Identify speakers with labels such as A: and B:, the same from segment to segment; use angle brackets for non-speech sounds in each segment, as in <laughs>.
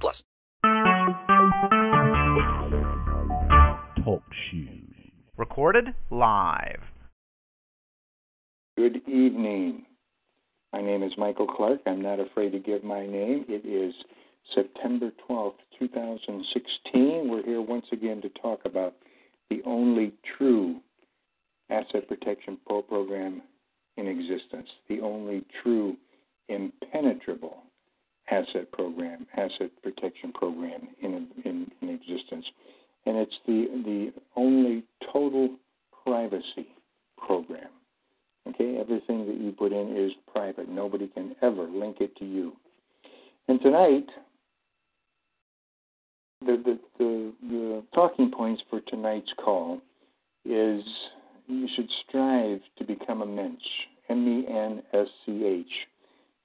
A: plus.
B: Talk shoes. Recorded live.
C: Good evening. My name is Michael Clark. I'm not afraid to give my name. It is September 12th, 2016. We're here once again to talk about the only true asset protection pro program in existence, the only true impenetrable asset program, asset protection program in, in, in existence. And it's the, the only total privacy program. Okay, everything that you put in is private. Nobody can ever link it to you. And tonight, the, the, the, the talking points for tonight's call is you should strive to become a mensch, M E N S C H.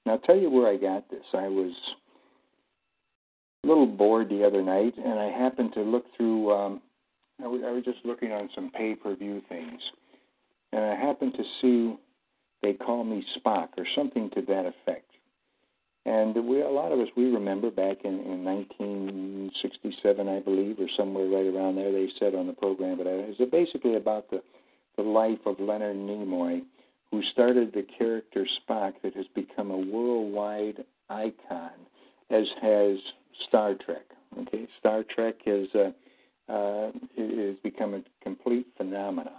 C: Now, I'll tell you where I got this. I was a little bored the other night, and I happened to look through. Um, I, was, I was just looking on some pay per view things, and I happened to see they call me Spock or something to that effect. And we, a lot of us, we remember back in, in 1967, I believe, or somewhere right around there, they said on the program, but it was basically about the, the life of Leonard Nimoy, who started the character Spock that has become a worldwide icon, as has Star Trek. Okay, Star Trek has uh, uh, has become a complete phenomena,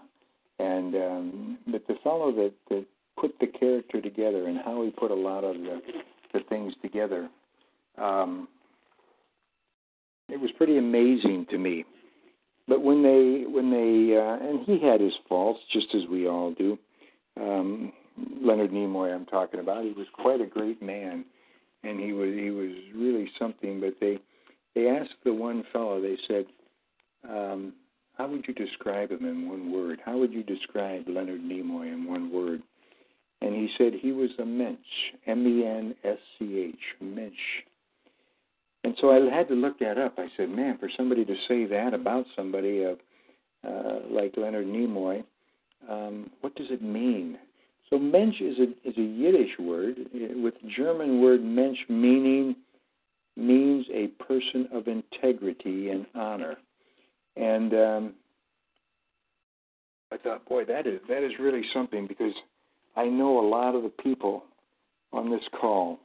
C: and um, but the fellow that, that put the character together and how he put a lot of the the things together. Um, it was pretty amazing to me. But when they when they uh, and he had his faults, just as we all do. Um, Leonard Nimoy, I'm talking about. He was quite a great man, and he was he was really something. But they they asked the one fellow. They said, um, "How would you describe him in one word? How would you describe Leonard Nimoy in one word?" and he said he was a mensch, M E N S C H, mensch. And so I had to look that up. I said, man, for somebody to say that about somebody of uh, like Leonard Nimoy, um, what does it mean? So mensch is a is a Yiddish word with German word mensch meaning means a person of integrity and honor. And um, I thought, boy, that is that is really something because I know a lot of the people on this call.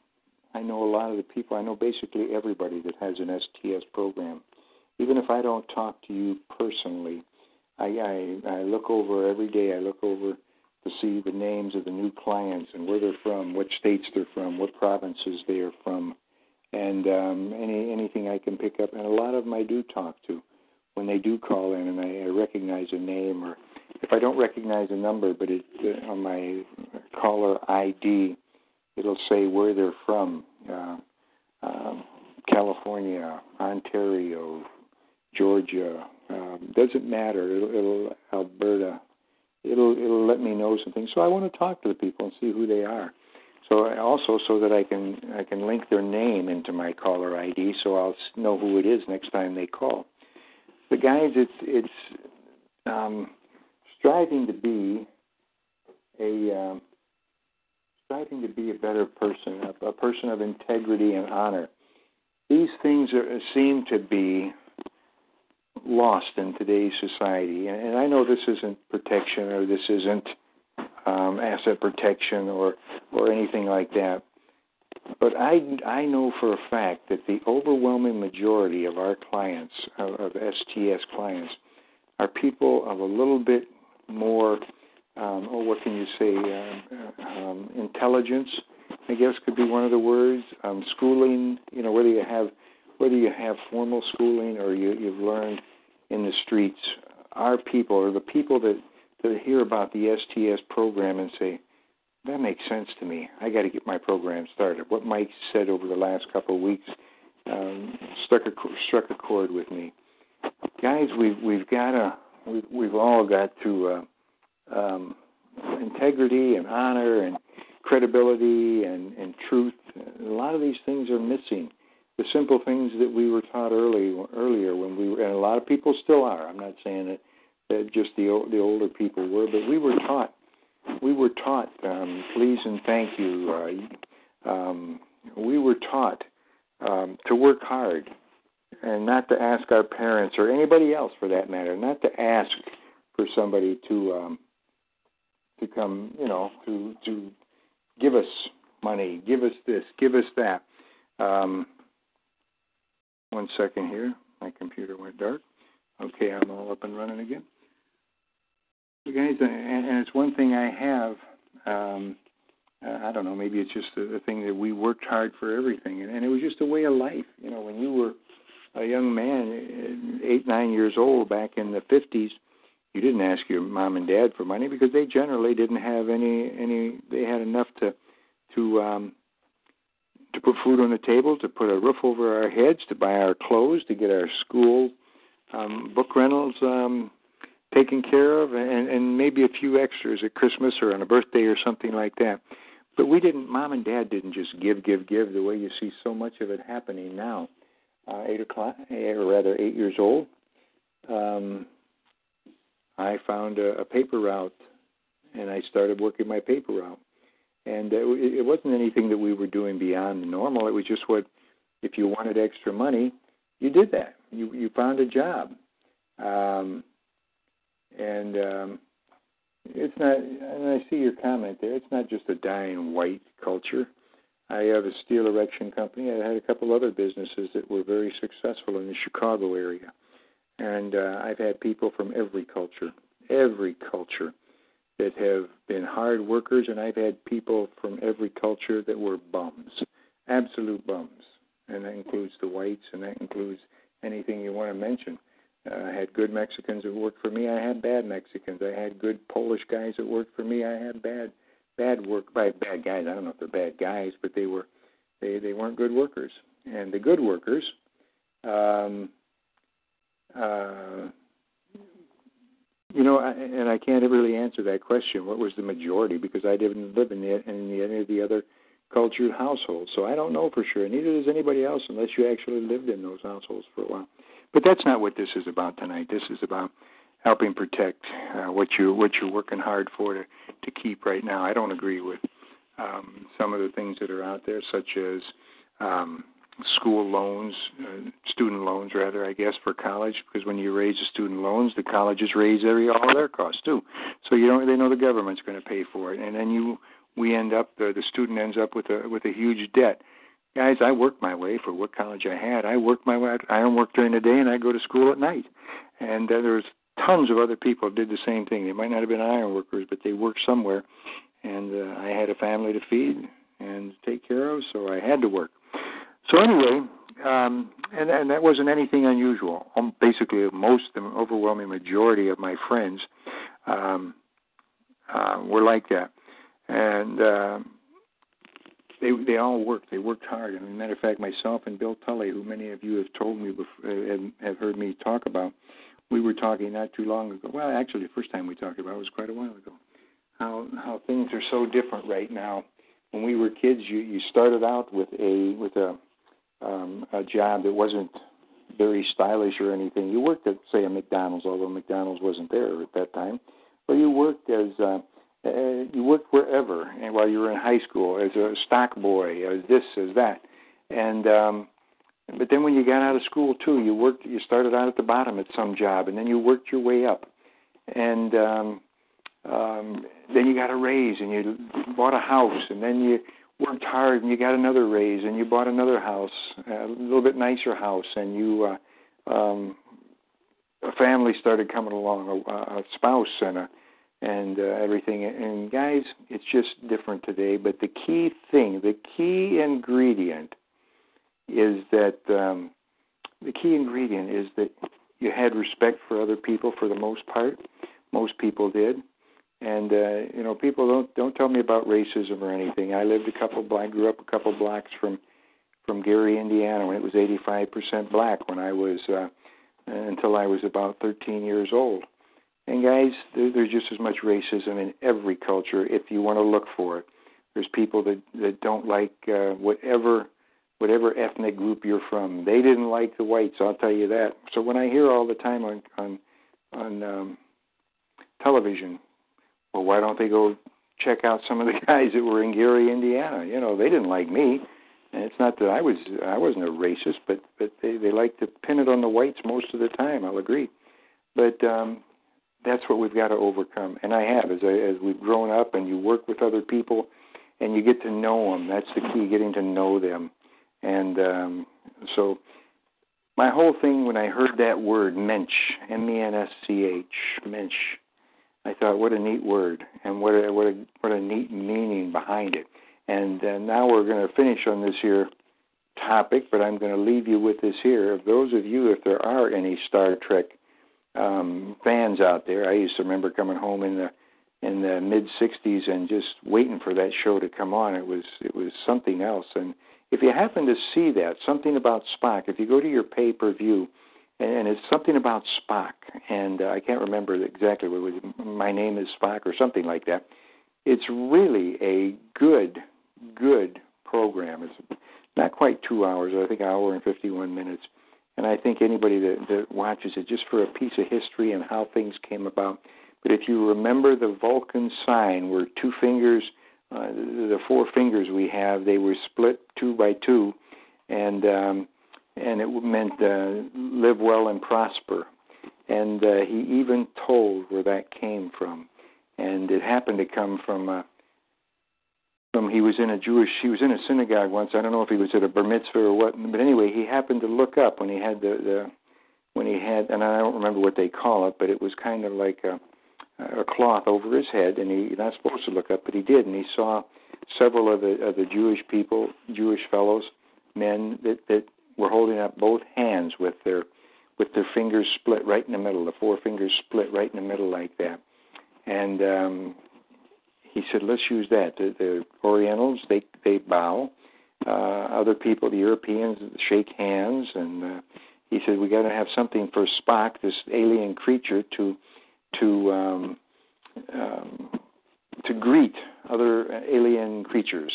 C: I know a lot of the people. I know basically everybody that has an STS program. Even if I don't talk to you personally, I, I, I look over every day. I look over to see the names of the new clients and where they're from, what states they're from, what provinces they are from, and um, any anything I can pick up. And a lot of them I do talk to when they do call in, and I, I recognize a name or if I don't recognize a number, but it uh, on my caller ID, it'll say where they're from. Uh, um, California, Ontario, Georgia, um, doesn't matter. It'll, it'll Alberta. It'll it'll let me know something. So I want to talk to the people and see who they are. So I also so that I can I can link their name into my caller ID, so I'll know who it is next time they call. But guys, it's it's um, striving to be a um, striving to be a better person, a, a person of integrity and honor. These things are, seem to be lost in today's society, and, and I know this isn't protection or this isn't um, asset protection or or anything like that. But I I know for a fact that the overwhelming majority of our clients of, of STS clients are people of a little bit more, um, or what can you say, uh, um, intelligence, I guess could be one of the words. Um, schooling, you know, whether you have whether you have formal schooling or you, you've learned in the streets, our people or the people that that hear about the STS program and say, that makes sense to me. I got to get my program started. What Mike said over the last couple of weeks, um, struck a struck a chord with me. Guys, we've we've got to we've, we've all got to uh, um, integrity and honor and credibility and, and truth. A lot of these things are missing. The simple things that we were taught early earlier when we were, and a lot of people still are. I'm not saying that, that just the the older people were, but we were taught. We were taught um, please and thank you. Uh, um, we were taught um, to work hard and not to ask our parents or anybody else for that matter, not to ask for somebody to um, to come, you know, to to give us money, give us this, give us that. Um, one second here, my computer went dark. Okay, I'm all up and running again. You guys, and, and it's one thing I have. Um, I don't know, maybe it's just a, thing that we worked hard for everything, and, and it was just a way of life. You know, when you were a young man, eight, nine years old, back in the 50s, you didn't ask your mom and dad for money because they generally didn't have any any they had enough to to um to put food on the table to put a roof over our heads to buy our clothes to get our school um book rentals um taken care of and and maybe a few extras at christmas or on a birthday or something like that but we didn't mom and dad didn't just give give give the way you see so much of it happening now uh eight o'clock or rather eight years old um I found a, a paper route, and I started working my paper route. And it, it wasn't anything that we were doing beyond the normal. It was just what, if you wanted extra money, you did that. You you found a job, um, and um, it's not. And I see your comment there. It's not just a dying white culture. I have a steel erection company. I had a couple other businesses that were very successful in the Chicago area and uh, I've had people from every culture, every culture that have been hard workers, and I've had people from every culture that were bums, absolute bums, and that includes the whites, and that includes anything you want to mention. Uh, I had good Mexicans that worked for me. I had bad Mexicans. I had good Polish guys that worked for me. I had bad, bad work by bad guys. I don't know if they're bad guys, but they were, they they weren't good workers. And the good workers, um, uh, you know, I, and I can't really answer that question. What was the majority? Because I didn't live in, the, in the, any of the other cultured households, so I don't know for sure. Neither does anybody else, unless you actually lived in those households for a while. But that's not what this is about tonight. This is about helping protect uh, what you what you're working hard for to to keep right now. I don't agree with um, some of the things that are out there, such as um, school loans, uh, student loans rather, I guess, for college. Because when you raise the student loans, the colleges raise every all their costs too. So you don't they know the government's going to pay for it, and then you we end up the the student ends up with a with a huge debt. Guys, I worked my way for what college I had. I worked my way. I don't work during the day, and I go to school at night. And uh, there's tons of other people did the same thing. They might not have been iron workers, but they worked somewhere. And uh, I had a family to feed and take care of, so I had to work. So anyway, um, and and that wasn't anything unusual. Um, basically, most, the overwhelming majority of my friends um, uh, were like that, and uh, they they all worked. They worked hard. And as a matter of fact, myself and Bill Tully, who many of you have told me before, and have heard me talk about, we were talking not too long ago. Well, actually, the first time we talked about it was quite a while ago. How how things are so different right now. When we were kids, you you started out with a with a um, a job that wasn't very stylish or anything. You worked at, say, a McDonald's, although McDonald's wasn't there at that time. But you worked as uh, uh, you worked wherever, and while you were in high school, as a stock boy, as this, as that, and um, but then when you got out of school too, you worked. You started out at the bottom at some job, and then you worked your way up, and um, um, then you got a raise, and you bought a house, and then you worked hard and you got another raise and you bought another house, a little bit nicer house, and you uh, um, a family started coming along, a, a spouse and a and uh, everything. And guys, it's just different today. But the key thing, the key ingredient, is that um, the key ingredient is that you had respect for other people for the most part. Most people did and uh, you know, people don't don't tell me about racism or anything. I lived a couple. I grew up a couple blocks from from Gary, Indiana, when it was 85% black when I was uh, until I was about 13 years old. And guys, there, there's just as much racism in every culture if you want to look for it. There's people that that don't like uh, whatever whatever ethnic group you're from. They didn't like the whites. I'll tell you that. So when I hear all the time on on on um, television, well, why don't they go check out some of the <laughs> guys that were in Gary, Indiana? You know, they didn't like me. And it's not that I was I wasn't a racist, but but they they like to pin it on the whites most of the time. I'll agree, but um, that's what we've got to overcome. And I have as I, as we've grown up and you work with other people, and you get to know them. That's the key, getting to know them. And um, so my whole thing when I heard that word mensch, M E N S C H, mensch, I thought what a neat word and what a what a what a neat meaning behind it. And uh, now we're going to finish on this here topic, but I'm going to leave you with this here. Those of you, if there are any Star Trek um, fans out there, I used to remember coming home in the in the mid '60s and just waiting for that show to come on. It was it was something else. And if you happen to see that, something about Spock, if you go to your pay per view, and it's something about Spock, and uh, I can't remember exactly what it was. My name is Spock or something like that. It's really a good good program. It's not quite two hours. I think an hour and 51 minutes. And I think anybody that, that watches it just for a piece of history and how things came about. But if you remember the Vulcan sign, where two fingers, uh, the four fingers we have, they were split two by two, and um, and it meant uh, live well and prosper. And uh, he even told where that came from, and it happened to come from. Uh, um, he was in a Jewish, he was in a synagogue once. I don't know if he was at a bar mitzvah or what, but anyway, he happened to look up when he had the, the when he had, and I don't remember what they call it, but it was kind of like a, a cloth over his head, and he not supposed to look up, but he did, and he saw several of the of the Jewish people, Jewish fellows, men that that were holding up both hands with their with their fingers split right in the middle, the four fingers split right in the middle like that, and um, he said, let's use that. The, the Orientals, they they bow. Uh, other people, the Europeans, shake hands, and uh, he said we got to have something for Spock, this alien creature, to to um, um, to greet other alien creatures.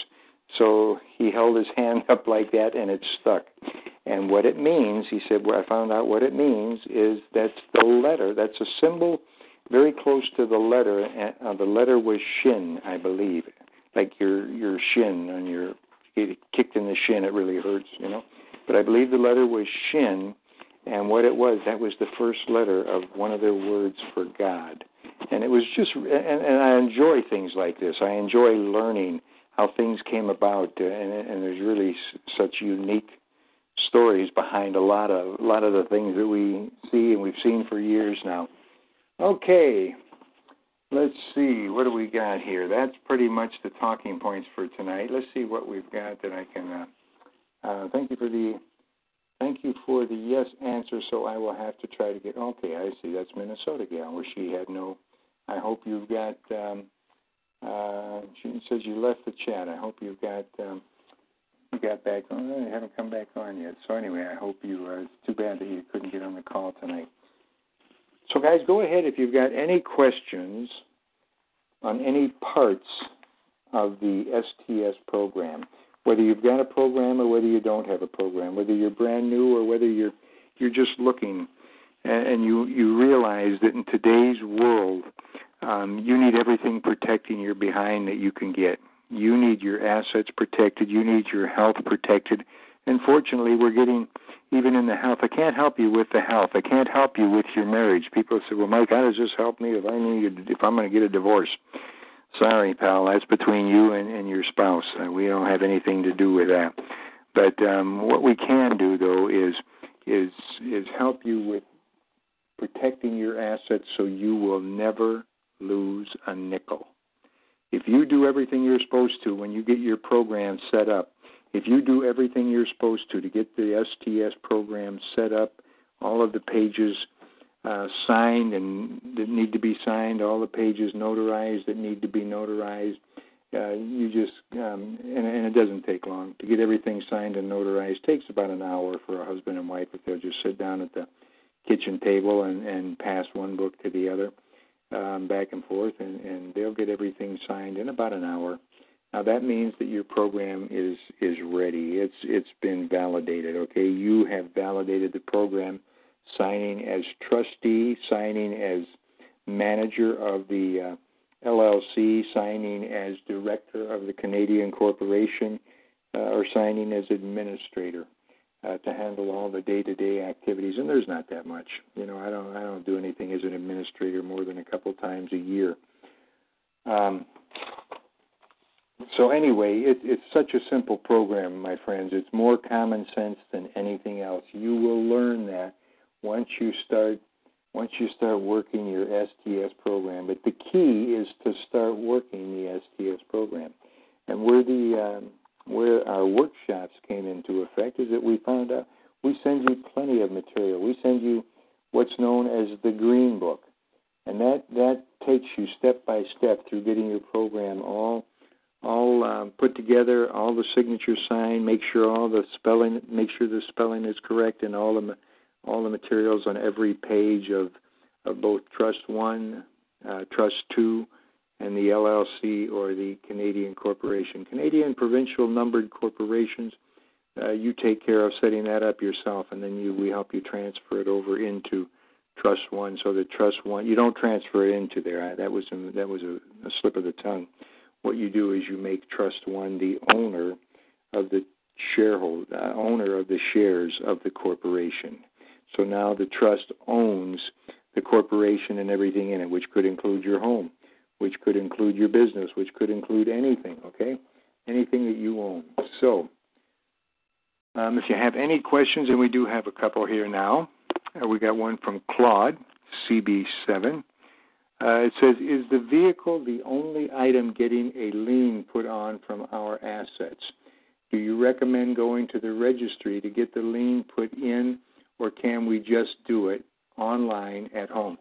C: So he held his hand up like that, and it stuck. And what it means, he said, well, I found out what it means is that's the letter. That's a symbol very close to the letter. Uh, the letter was shin, I believe, like your your shin on your kicked in the shin. It really hurts, you know. But I believe the letter was shin, and what it was that was the first letter of one of their words for God. And it was just, and, and I enjoy things like this. I enjoy learning how things came about, uh, and, and there's really such unique stories behind a lot of a lot of the things that we see and we've seen for years now. Okay, let's see. What do we got here? That's pretty much the talking points for tonight. Let's see what we've got that I can. Uh, uh, thank you for the. Thank you for the yes answer. So I will have to try to get. Okay, I see. That's Minnesota gal, where she had no. I hope you've got. Um, uh, says you left the chat. I hope you've got. Um, you got back on. I haven't come back on yet. So anyway, I hope you. Uh, it's too bad that you couldn't get on the call tonight. So, guys, go ahead if you've got any questions on any parts of the STS program, whether you've got a program or whether you don't have a program, whether you're brand new or whether you're you're just looking, and you you realize that in today's world, um, you need everything protecting your behind that you can get. You need your assets protected. You need your health protected. And fortunately, we're getting even in the health. I can't help you with the health. I can't help you with your marriage. People say, "Well, Mike, how does this help me if I need if I'm going to get a divorce?" Sorry, pal, that's between you and, and your spouse. Uh, we don't have anything to do with that. But um, what we can do, though, is is is help you with protecting your assets so you will never lose a nickel. If you do everything you're supposed to when you get your program set up, if you do everything you're supposed to to get the STS program set up, all of the pages uh, signed and that need to be signed, all the pages notarized that need to be notarized, uh, you just um, and, and it doesn't take long to get everything signed and notarized. Takes about an hour for a husband and wife if they'll just sit down at the kitchen table and, and pass one book to the other um, back and forth, and, and they'll get everything signed in about an hour. Now that means that your program is is ready. It's it's been validated. Okay, you have validated the program, signing as trustee, signing as manager of the uh, LLC, signing as director of the Canadian corporation, uh, or signing as administrator uh, to handle all the day-to-day activities. And there's not that much. You know, I don't I don't do anything as an administrator more than a couple times a year. Um, so anyway, it, it's such a simple program, my friends. It's more common sense than anything else. You will learn that once you start once you start working your STS program. But the key is to start working the STS program. And we're the um, where our workshops came into effect is that we found out we send you plenty of material. We send you what's known as the Green Book, and that that takes you step by step through getting your program all all um, put together, all the signatures signed, make sure all the spelling, make sure the spelling is correct, and all the all the materials on every page of of both Trust One, uh, Trust Two, and the LLC or the Canadian Corporation. Canadian provincial numbered corporations, uh, you take care of setting that up yourself, and then you we help you transfer it over into Trust One. So that Trust One, you don't transfer it into there. That was a, that was a, a slip of the tongue. What you do is you make Trust One the owner of the shareholder, uh, owner of the shares of the corporation. So now the trust owns the corporation and everything in it, which could include your home which could include your business, which could include anything, okay? Anything that you own. So, um, if you have any questions, and we do have a couple here now, uh, we got one from Claude, CB7. Uh, it says, Is the vehicle the only item getting a lien put on from our assets? Do you recommend going to the registry to get the lien put in, or can we just do it online at home?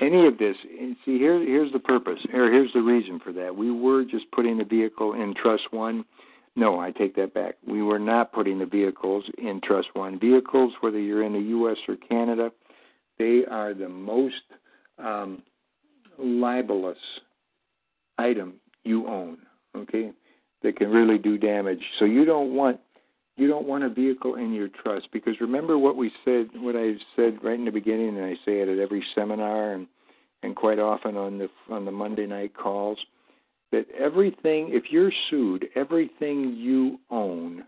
C: Any of this, And see, here, here's the purpose. Here, here's the reason for that. We were just putting the vehicle in Trust One. No, I take that back. We were not putting the vehicles in Trust One. Vehicles, whether you're in the U.S. or Canada, they are the most um, libelous item you own. Okay, that can really do damage. So you don't want you don't want a vehicle in your trust because remember what we said, what I said right in the beginning, and I say it at every seminar and and quite often on the on the Monday night calls, that everything, if you're sued, everything you own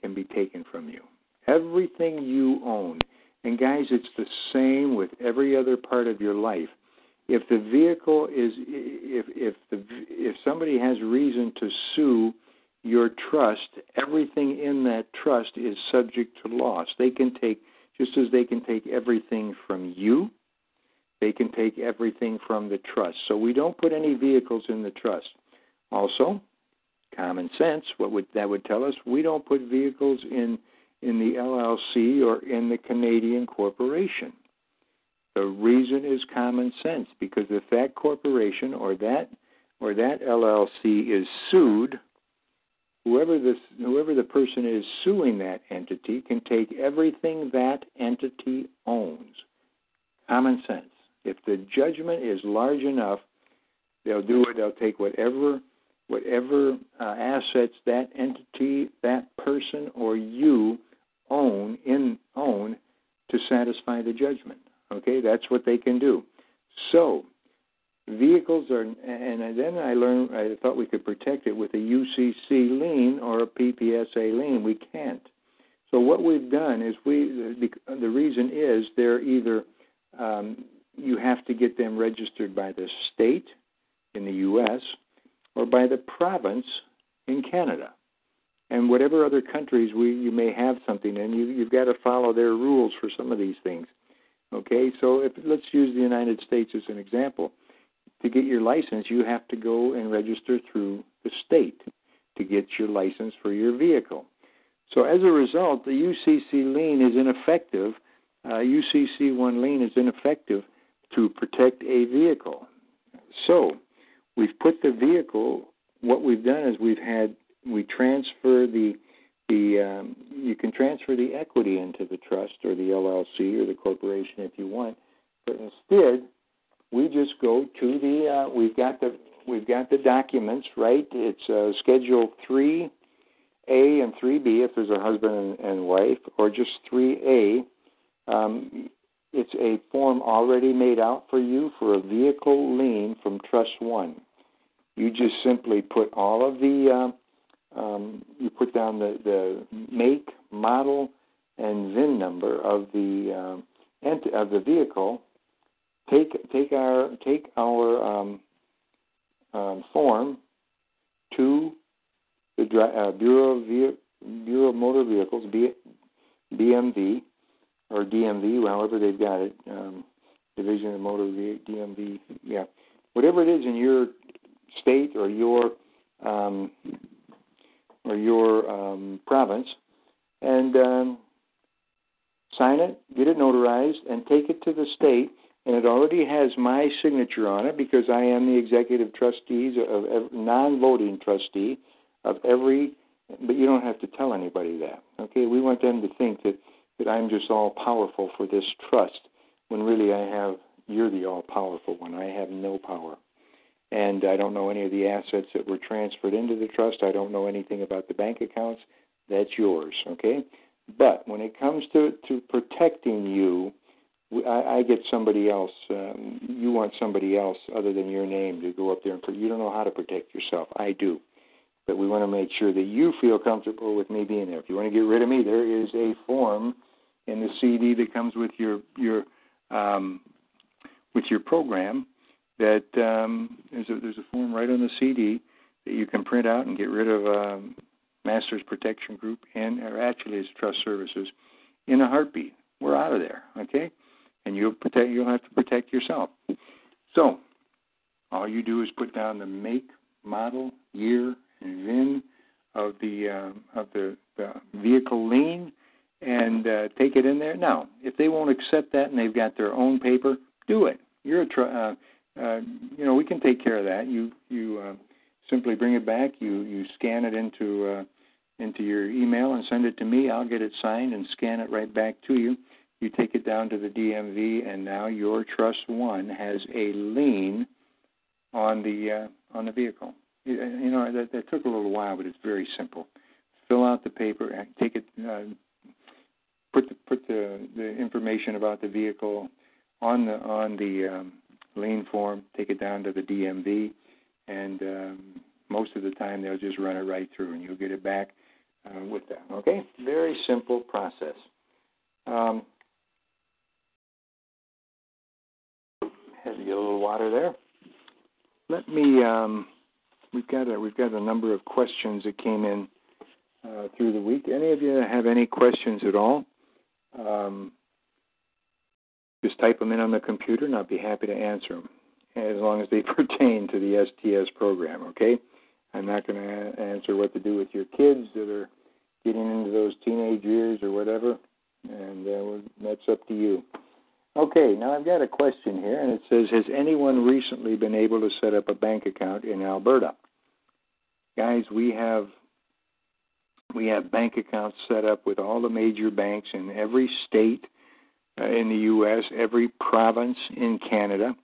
C: can be taken from you. Everything you own, and guys, it's the same with every other part of your life. If the vehicle is, if if the if somebody has reason to sue your trust, everything in that trust is subject to loss. They can take, just as they can take everything from you, they can take everything from the trust. So we don't put any vehicles in the trust. Also, common sense, what would that would tell us? We don't put vehicles in in the LLC or in the Canadian corporation. The reason is common sense because if that corporation or that or that LLC is sued whoever this whoever the person is suing that entity can take everything that entity owns. Common sense. If the judgment is large enough, they'll do it. They'll take whatever whatever uh, assets that entity, that person, or you own in own to satisfy the judgment. Okay, that's what they can do. So vehicles are, and then I learned, I thought we could protect it with a UCC lien or a PPSA lien. We can't. So what we've done is we, the, the reason is they're either, um, you have to get them registered by the state in the U.S. or by the province in Canada. And whatever other countries we you may have something in, you, you've got to follow their rules for some of these things. Okay, so if let's use the United States as an example to get your license, you have to go and register through the state to get your license for your vehicle. So as a result, the UCC lien is ineffective. Uh, UCC one lien is ineffective to protect a vehicle. So we've put the vehicle what we've done is we've had we transfer the the um, you can transfer the equity into the trust or the LLC or the corporation if you want, but instead we just go to the uh, we've got the we've got the documents right. It's uh, Schedule three A and three B if there's a husband and, and wife, or just three A. Um, it's a form already made out for you for a vehicle lien from Trust One. You just simply put all of the uh, um, you put down the, the make, model, and VIN number of the uh, ent- of the vehicle. Take take our take our um, um, form to the uh, Bureau of Ve- Bureau of Motor Vehicles, B- BMV, or DMV, however they've got it, um, Division of Motor v- DMV, yeah, whatever it is in your state or your um, or your um, province, and um, sign it, get it notarized, and take it to the state. And it already has my signature on it because I am the executive trustees of, of non-voting trustee of every. But you don't have to tell anybody that. Okay, we want them to think that that I'm just all powerful for this trust, when really I have you're the all powerful one. I have no power and I don't know any of the assets that were transferred into the trust. I don't know anything about the bank accounts. That's yours, okay? But when it comes to to protecting you, I, I get somebody else. Um, you want somebody else other than your name to go up there and put you don't know how to protect yourself. I do, but we want to make sure that you feel comfortable with me being there. If you want to get rid of me, there is a form in the CD that comes with your your um, with your program that um, there's a there's a form right on the CD that you can print out and get rid of um, Masters Protection Group and or actually it's Trust Services in a heartbeat. We're out of there, okay? And you'll protect you'll have to protect yourself. So all you do is put down the make, model, year, and VIN of the uh, of the, the vehicle lien and uh, take it in there. Now, if they won't accept that and they've got their own paper, do it. You're a tr- uh, uh, you know, we can take care of that. You you uh, simply bring it back. You you scan it into uh, into your email and send it to me. I'll get it signed and scan it right back to you. You take it down to the DMV, and now your Trust One has a lien on the uh, on the vehicle. You, you know that, that took a little while, but it's very simple. Fill out the paper, take it, uh, put the put the the information about the vehicle on the on the um, lien form, take it down to the DMV, and um, most of the time they'll just run it right through, and you'll get it back uh, with that. Okay, very simple process. Um, had to get a little water there. Let me. Um, we've got a we've got a number of questions that came in uh, through the week. Any of you have any questions at all? Um, just type them in on the computer, and I'll be happy to answer them, as long as they <laughs> pertain to the STS program. Okay, I'm not going to answer what to do with your kids that are getting into those teenage years or whatever, and uh, that's up to you. Okay, now I've got a question here, and it says, "Has anyone recently been able to set up a bank account in Alberta?" Guys, we have we have bank accounts set up with all the major banks in every state uh, in the U.S., every province in Canada,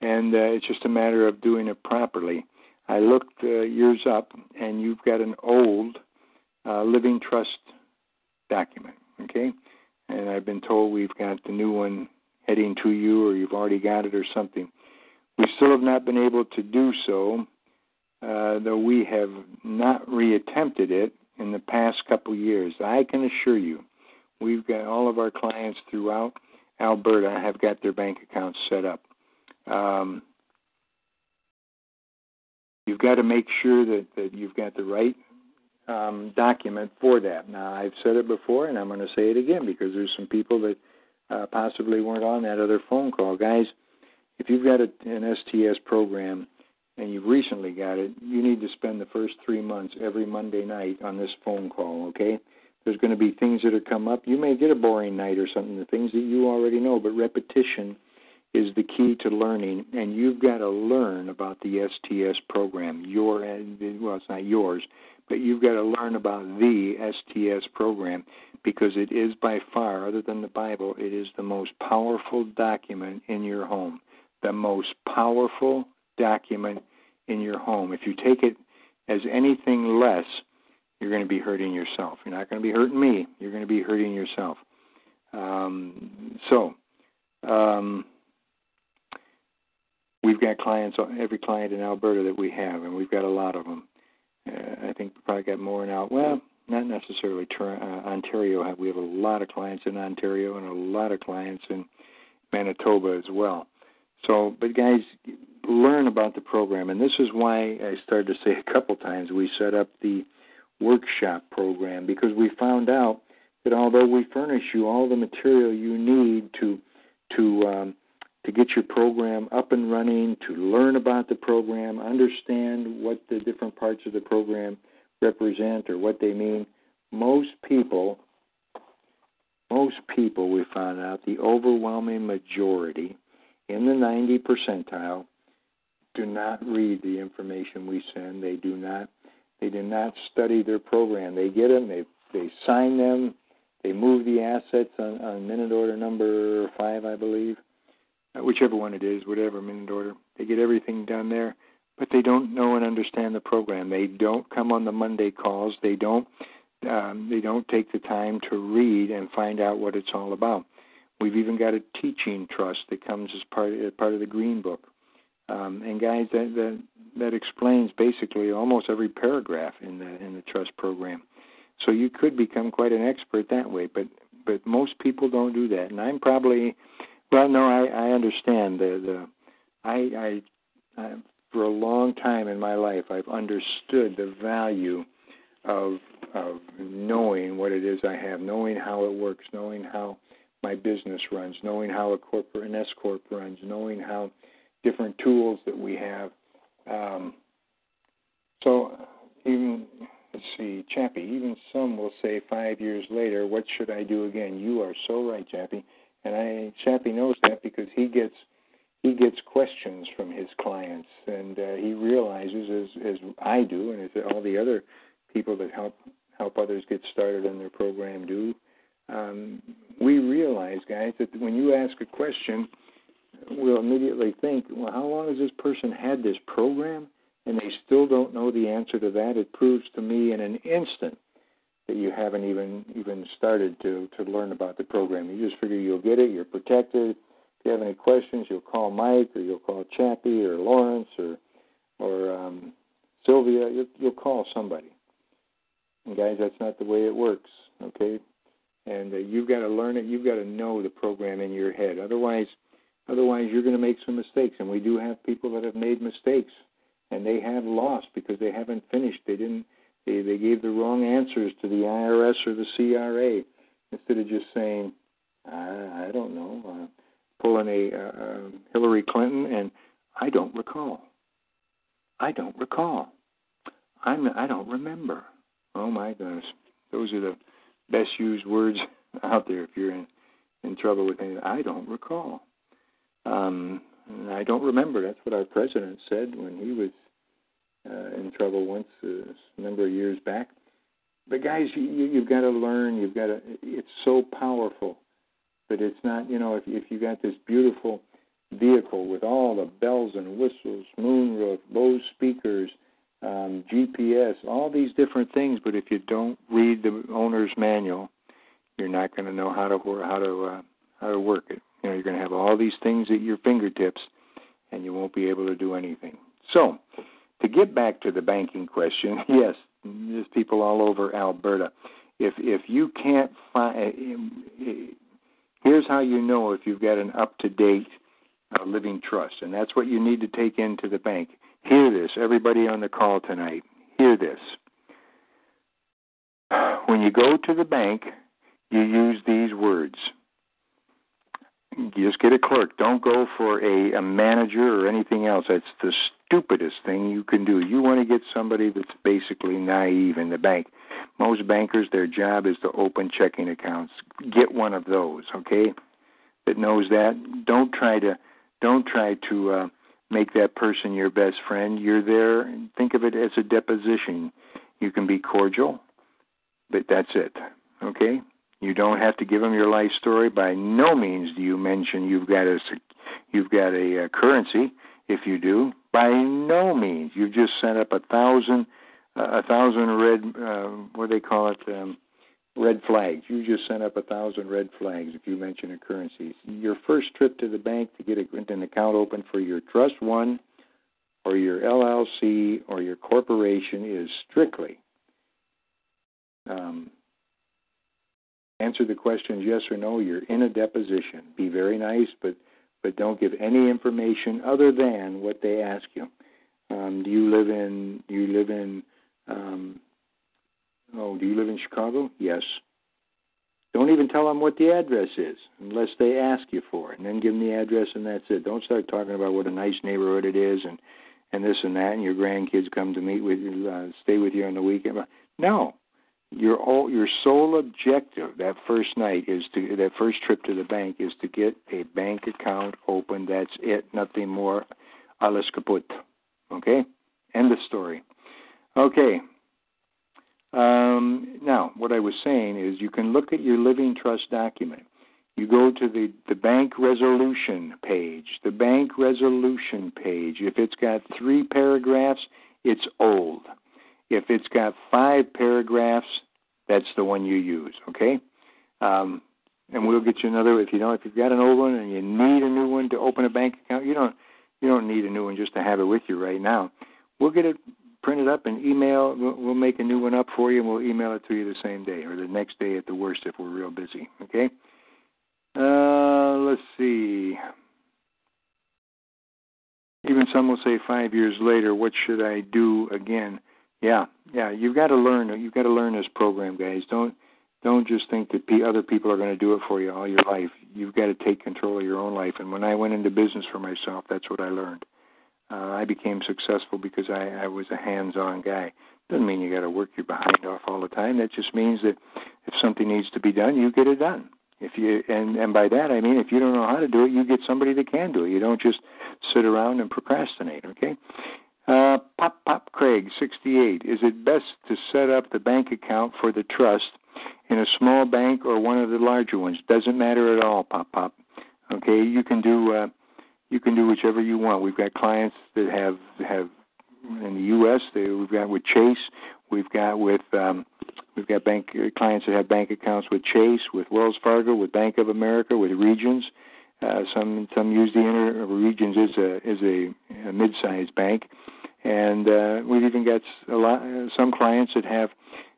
C: and uh, it's just a matter of doing it properly. I looked uh, years up, and you've got an old uh, living trust document, okay? And I've been told we've got the new one heading to you, or you've already got it, or something. We still have not been able to do so, uh, though we have not reattempted it in the past couple years. I can assure you We've got all of our clients throughout Alberta have got their bank accounts set up. Um, you've got to make sure that, that you've got the right um, document for that. Now, I've said it before, and I'm going to say it again because there's some people that uh, possibly weren't on that other phone call. Guys, if you've got a, an STS program and you've recently got it, you need to spend the first three months every Monday night on this phone call, okay? There's going to be things that are come up. You may get a boring night or something, the things that you already know, but repetition is the key to learning, and you've got to learn about the STS program. Your well, it's not yours, but you've got to learn about the STS program because it is by far, other than the Bible, it is the most powerful document in your home. The most powerful document in your home. If you take it as anything less, you're going to be hurting yourself. You're not going to be hurting me. You're going to be hurting yourself. Um, so, um, we've got clients, every client in Alberta that we have, and we've got a lot of them. Uh, I think we probably got more now. Well, not necessarily uh, Ontario. We have a lot of clients in Ontario and a lot of clients in Manitoba as well. So, but guys, learn about the program, and this is why I started to say a couple times we set up the workshop program because we found out that although we furnish you all the material you need to to um, to get your program up and running, to learn about the program, understand what the different parts of the program represent or what they mean. Most people, most people, we found out the overwhelming majority in the 90 percentile do not read the information we send. They do not they do not study their program. They get them, they they sign them, they move the assets on, on minute order number five, I believe, whichever one it is, whatever minute order. They get everything done there, but they don't know and understand the program. They don't come on the Monday calls. They don't um, they don't take the time to read and find out what it's all about. We've even got a teaching trust that comes as part as part of the Green Book. Um, and guys, that, that that explains basically almost every paragraph in the in the trust program. So you could become quite an expert that way, but but most people don't do that. And I'm probably well, no, I I understand the the I I, I for a long time in my life I've understood the value of of knowing what it is I have, knowing how it works, knowing how my business runs, knowing how a corporate an S corp runs, knowing how different tools that we have. Um, so even let's see, Chappie. Even some will say five years later, "What should I do again?" You are so right, Chappie, and I Chappie knows that because he gets he gets questions from his clients, and uh, he realizes, as as I do, and as all the other people that help help others get started in their program do. Um, we realize, guys, that when you ask a question, we'll immediately think, well, how long has this person had this program? And they still don't know the answer to that. It proves to me in an instant that you haven't even even started to to learn about the program. You just figure you'll get it, you're protected. If you have any questions, you'll call Mike or you'll call Chappie or Lawrence or or um, Sylvia. You'll, you'll call somebody. And guys, that's not the way it works. Okay, and uh, you've got to learn it. You've got to know the program in your head. Otherwise, Otherwise, you're going to make some mistakes, and we do have people that have made mistakes, and they have lost because they haven't finished. They didn't. They they gave the wrong answers to the IRS or the CRA instead of just saying, I, I don't know, uh, pulling a uh, uh, Hillary Clinton, and I don't recall. I don't recall. I'm I don't remember. Oh my goodness, those are the best used words <laughs> out there if you're in in trouble with anything. I don't recall. Um, I don't remember. That's what our president said when he was uh, in trouble once uh, a number of years back. But guys, you, you've got to learn. You've got to. It's so powerful, but it's not. You know, if if you got this beautiful vehicle with all the bells and whistles, moonroof, Bose speakers, um, GPS, all these different things, but if you don't read the owner's manual, you're not going to know how to how to uh, how to work it. You know, you're going to have all these things at your fingertips, and you won't be able to do anything. So, to get back to the banking question, <laughs> yes, there's people all over Alberta. If if you can't find, eh, eh, here's how you know if you've got an up to date uh, living trust, and that's what you need to take into the bank. Hear this, everybody on the call tonight. Hear this. When you go to the bank, you use these words you just get a clerk. Don't go for a, a manager or anything else. That's the stupidest thing you can do. You want to get somebody that's basically naive in the bank. Most bankers, their job is to open checking accounts. Get one of those, okay? That knows that. Don't try to don't try to uh, make that person your best friend. You're there. Think of it as a deposition. You can be cordial, but that's it. Okay? You don't have to give them your life story. By no means do you mention you've got a you've got a, a currency. If you do, by no means. You've just sent up a thousand a thousand red uh, what do they call it um, red flags. You just sent up a thousand red flags if you mention a currency. Your first trip to the bank to get an account open for your trust one or your LLC or your corporation is strictly um, answer the questions yes or no. You're in a deposition. Be very nice, but but don't give any information other than what they ask you. Um, do you live in do you live in um, oh do you live in Chicago? Yes. Don't even tell them what the address is unless they ask you for it, and then give them the address and that's it. Don't start talking about what a nice neighborhood it is and and this and that, and your grandkids come to meet with you, uh, stay with you on the weekend. No, your all, your sole objective that first night is to that first trip to the bank is to get a bank account open. That's it, nothing more. Alles kaputt. Okay, end of story. Okay. Um, now, what I was saying is, you can look at your living trust document. You go to the, the bank resolution page. The bank resolution page. If it's got three paragraphs, it's old. If it's got five paragraphs, that's the one you use. Okay, um, and we'll get you another. If you don't, if you've got an old one and you need a new one to open a bank account, you don't you don't need a new one just to have it with you right now. We'll get it printed up and email. We'll, we'll make a new one up for you, and we'll email it to you the same day or the next day at the worst if we're real busy. Okay. Uh, let's see. Even some will say five years later, what should I do again? Yeah, yeah, you've got to learn. You've got to learn this program, guys. Don't don't just think that other people are going to do it for you all your life. You've got to take control of your own life. And when I went into business for myself, that's what I learned. Uh, I became successful because I, I was a hands-on guy. Doesn't mean you got to work your behind off all the time. That just means that if something needs to be done, you get it done. If you and and by that I mean if you don't know how to do it, you get somebody that can do it. You don't just sit around and procrastinate. Okay. Uh, Pop Pop Craig, 68. Is it best to set up the bank account for the trust in a small bank or one of the larger ones? Doesn't matter at all, Pop Pop. Okay, you can do uh, you can do whichever you want. We've got clients that have have in the U.S. They, we've got with Chase. We've got with um, we've got bank clients that have bank accounts with Chase, with Wells Fargo, with Bank of America, with Regions. Uh, some some use the inter Regions as a as a, a mid-sized bank and uh, we've even got a lot some clients that have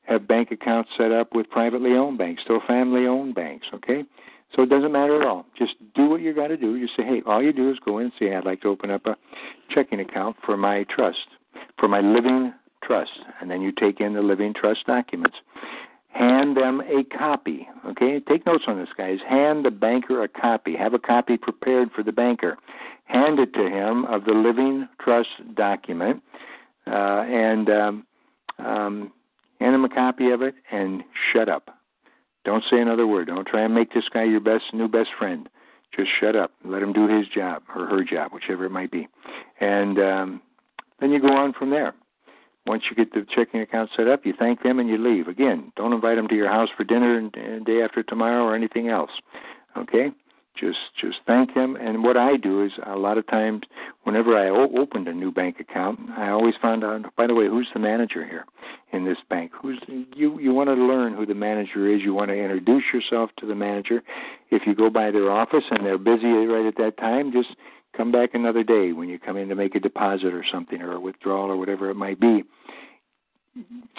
C: have bank accounts set up with privately owned banks, still family owned banks. Okay, so it doesn't matter at all. Just do what you got to do. You say, hey, all you do is go in and say, I'd like to open up a checking account for my trust, for my living trust, and then you take in the living trust documents. Hand them a copy. Okay, take notes on this, guys. Hand the banker a copy. Have a copy prepared for the banker hand it to him of the living trust document, uh, and um, um, hand him a copy of it, and shut up. Don't say another word. Don't try and make this guy your best new best friend. Just shut up. Let him do his job or her job, whichever it might be, and um, then you go on from there. Once you get the checking account set up, you thank them and you leave. Again, don't invite them to your house for dinner and, and day after tomorrow or anything else. Okay? just just thank them. and what i do is a lot of times whenever i o- opened a new bank account i always found out by the way who's the manager here in this bank who's you you want to learn who the manager is you want to introduce yourself to the manager if you go by their office and they're busy right at that time just come back another day when you come in to make a deposit or something or a withdrawal or whatever it might be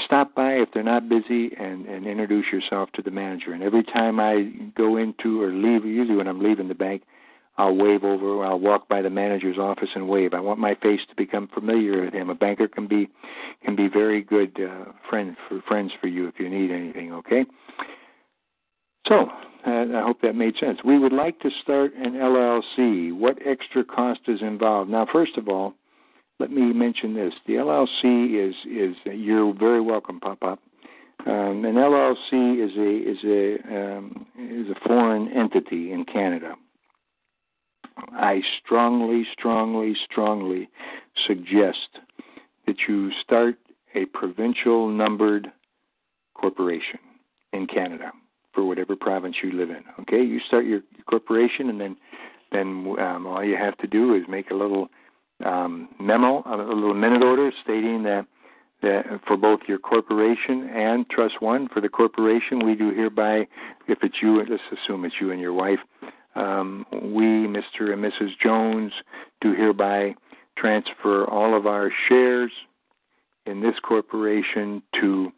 C: stop by if they're not busy and and introduce yourself to the manager. And every time I go into or leave, usually when I'm leaving the bank, I'll wave over. I'll walk by the manager's office and wave. I want my face to become familiar with him. A banker can be can be very good uh, friend for friends for you if you need anything. Okay. So I hope that made sense. We would like to start an LLC. What extra cost is involved? Now, first of all, let me mention this: the LLC is is you're very welcome, Pop Up. Um, an LLC is a is a um, is a foreign entity in Canada. I strongly, strongly, strongly suggest that you start a provincial numbered corporation in Canada for whatever province you live in. Okay, you start your, your corporation, and then then um, all you have to do is make a little um, memo, a little minute order stating that that for both your corporation and Trust One. For the corporation, we do hereby, if it's you, let's assume it's you and your wife, um, we, Mr. and Mrs. Jones, do hereby transfer all of our shares in this corporation to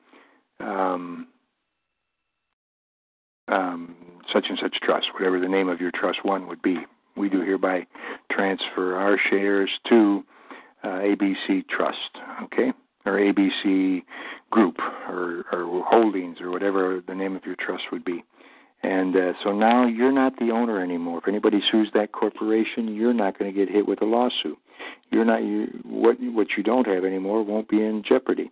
C: um, um, such and such trust, whatever the name of your trust one would be. We do hereby transfer our shares to uh, ABC Trust, okay, or ABC Group, or, or Holdings, or whatever the name of your trust would be. And uh, so now you're not the owner anymore. If anybody sues that corporation, you're not going to get hit with a lawsuit. You're not you what what you don't have anymore won't be in jeopardy.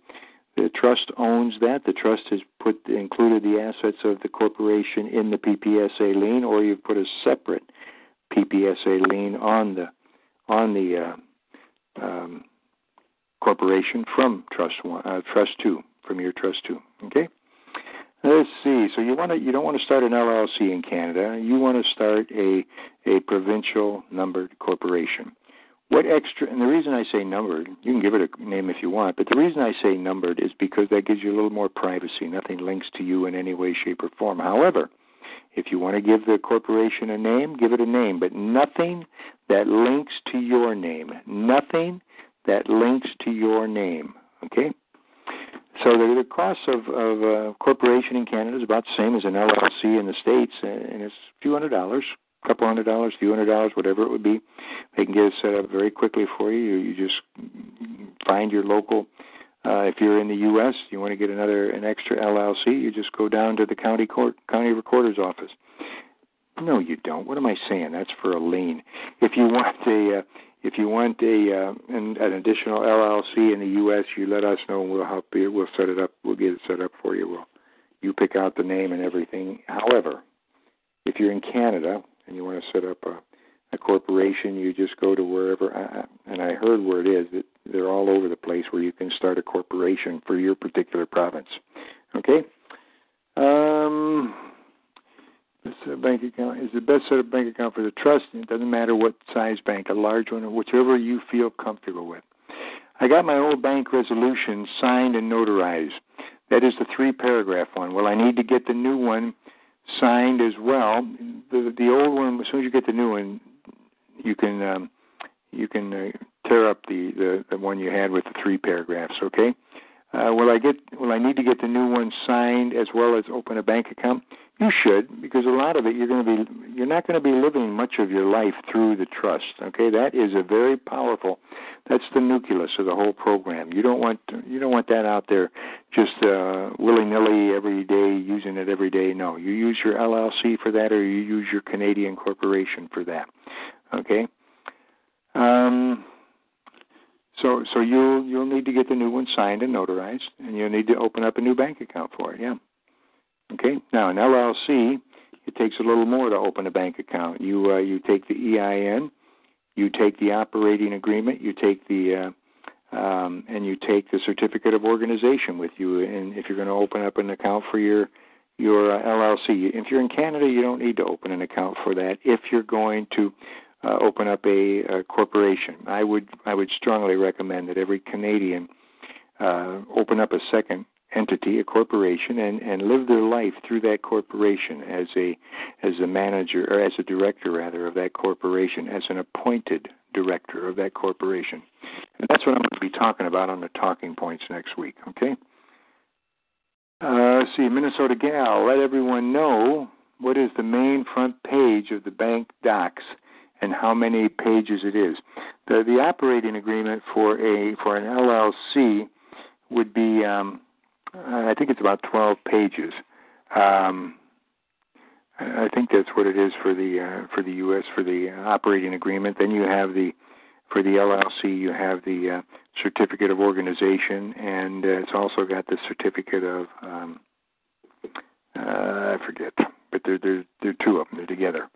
C: The trust owns that. The trust has put included the assets of the corporation in the PPSA lien, or you've put a separate PPSA lien on the on the uh, um, corporation from Trust One, uh, Trust Two, from your Trust Two. Okay. Let's see. So you want to you don't want to start an LLC in Canada. You want to start a a provincial numbered corporation. What extra? And the reason I say numbered, you can give it a name if you want, but the reason I say numbered is because that gives you a little more privacy. Nothing links to you in any way, shape, or form. However, if you want to give the corporation a name, give it a name, but nothing that links to your name. Nothing that links to your name. Okay? So the, the cost of, of a corporation in Canada is about the same as an LLC in the States, and it's a few hundred dollars, couple hundred dollars, a few hundred dollars, whatever it would be. They can get it set up very quickly for you. You just find your local. Uh, if you're in the U.S., you want to get another an extra LLC, you just go down to the county court, county recorder's office. No, you don't. What am I saying? That's for a lien. If you want a uh, if you want a uh, an, an additional LLC in the U.S., you let us know and we'll help you. We'll set it up. We'll get it set up for you. We'll you pick out the name and everything. However, if you're in Canada and you want to set up a, a corporation, you just go to wherever. And I heard where it is that they're all over the place where you can start a corporation for your particular province. Okay. Um, this bank account is the best set of bank account for the trust. It doesn't matter what size bank, a large one or whichever you feel comfortable with. I got my old bank resolution signed and notarized. That is the three paragraph one. Well, I need to get the new one signed as well. The the old one, as soon as you get the new one, you can um, you can uh, tear up the, the the one you had with the three paragraphs. Okay. Uh, will I get? Will I need to get the new one signed as well as open a bank account? You should, because a lot of it you're going to be. You're not going to be living much of your life through the trust. Okay, that is a very powerful. That's the nucleus of the whole program. You don't want. You don't want that out there, just uh, willy nilly every day using it every day. No, you use your LLC for that, or you use your Canadian corporation for that. Okay. Um, so so you'll you'll need to get the new one signed and notarized, and you'll need to open up a new bank account for it. Yeah. Okay. Now an LLC, it takes a little more to open a bank account. You uh, you take the EIN, you take the operating agreement, you take the uh, um, and you take the certificate of organization with you. And if you're going to open up an account for your your uh, LLC, if you're in Canada, you don't need to open an account for that. If you're going to uh, open up a, a corporation. I would I would strongly recommend that every Canadian uh, open up a second entity, a corporation, and, and live their life through that corporation as a as a manager or as a director rather of that corporation, as an appointed director of that corporation. And that's what I'm going to be talking about on the talking points next week. Okay. Uh, let's see, Minnesota Gal, let everyone know what is the main front page of the bank docs and how many pages it is. The the operating agreement for a for an LLC would be um, I think it's about 12 pages. Um, I think that's what it is for the uh, for the U.S. for the operating agreement. Then you have the for the LLC you have the uh, certificate of organization, and uh, it's also got the certificate of um, uh, I forget, but there there there are two of them. They're together.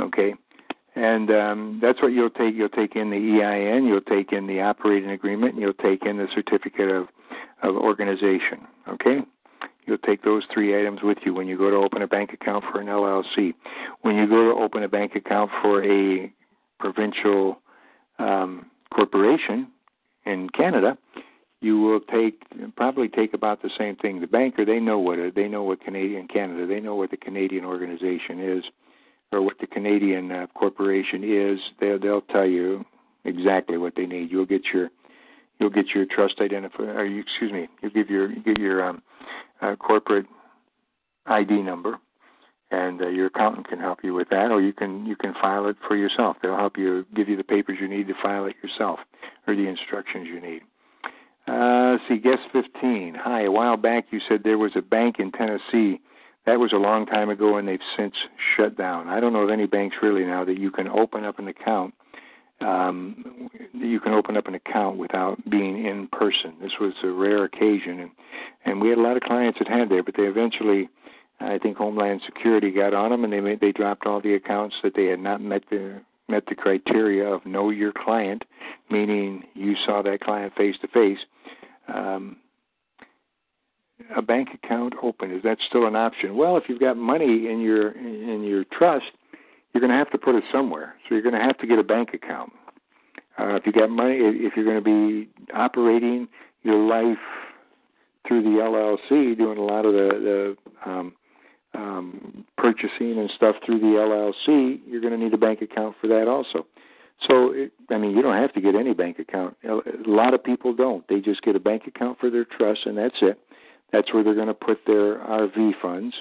C: Okay, uh, and um, that's what you'll take. You'll take in the EIN, you'll take in the operating agreement, and you'll take in the certificate of of organization. Okay, you'll take those three items with you when you go to open a bank account for an LLC. When you go to open a bank account for a provincial um, corporation in Canada, you will take probably take about the same thing. The banker they know what they know what Canadian Canada they know what the Canadian organization is or what the Canadian uh, corporation is. They'll they'll tell you exactly what they need. You'll get your you'll get your trust identifier. You, excuse me. You give your you give your um, uh, corporate ID number, and uh, your accountant can help you with that, or you can you can file it for yourself. They'll help you give you the papers you need to file it yourself, or the instructions you need. Uh, see, guest 15. Hi, a while back you said there was a bank in Tennessee. That was a long time ago, and they've since shut down. I don't know of any banks really now that you can open up an account. Um, you can open up an account without being in person. This was a rare occasion, and and we had a lot of clients that had there, but they eventually, I think Homeland Security got on them, and they made, they dropped all the accounts that they had not met the met the criteria of know your client, meaning you saw that client face to face. A bank account open is that still an option? Well, if you've got money in your in your trust, you're going to have to put it somewhere. So you're going to have to get a bank account. Uh, if you got money, if you're going to be operating your life through the LLC, doing a lot of the the um, um, purchasing and stuff through the LLC, you're going to need a bank account for that also. So, it, I mean, you don't have to get any bank account. A lot of people don't. They just get a bank account for their trust, and that's it. That's where they're going to put their RV funds,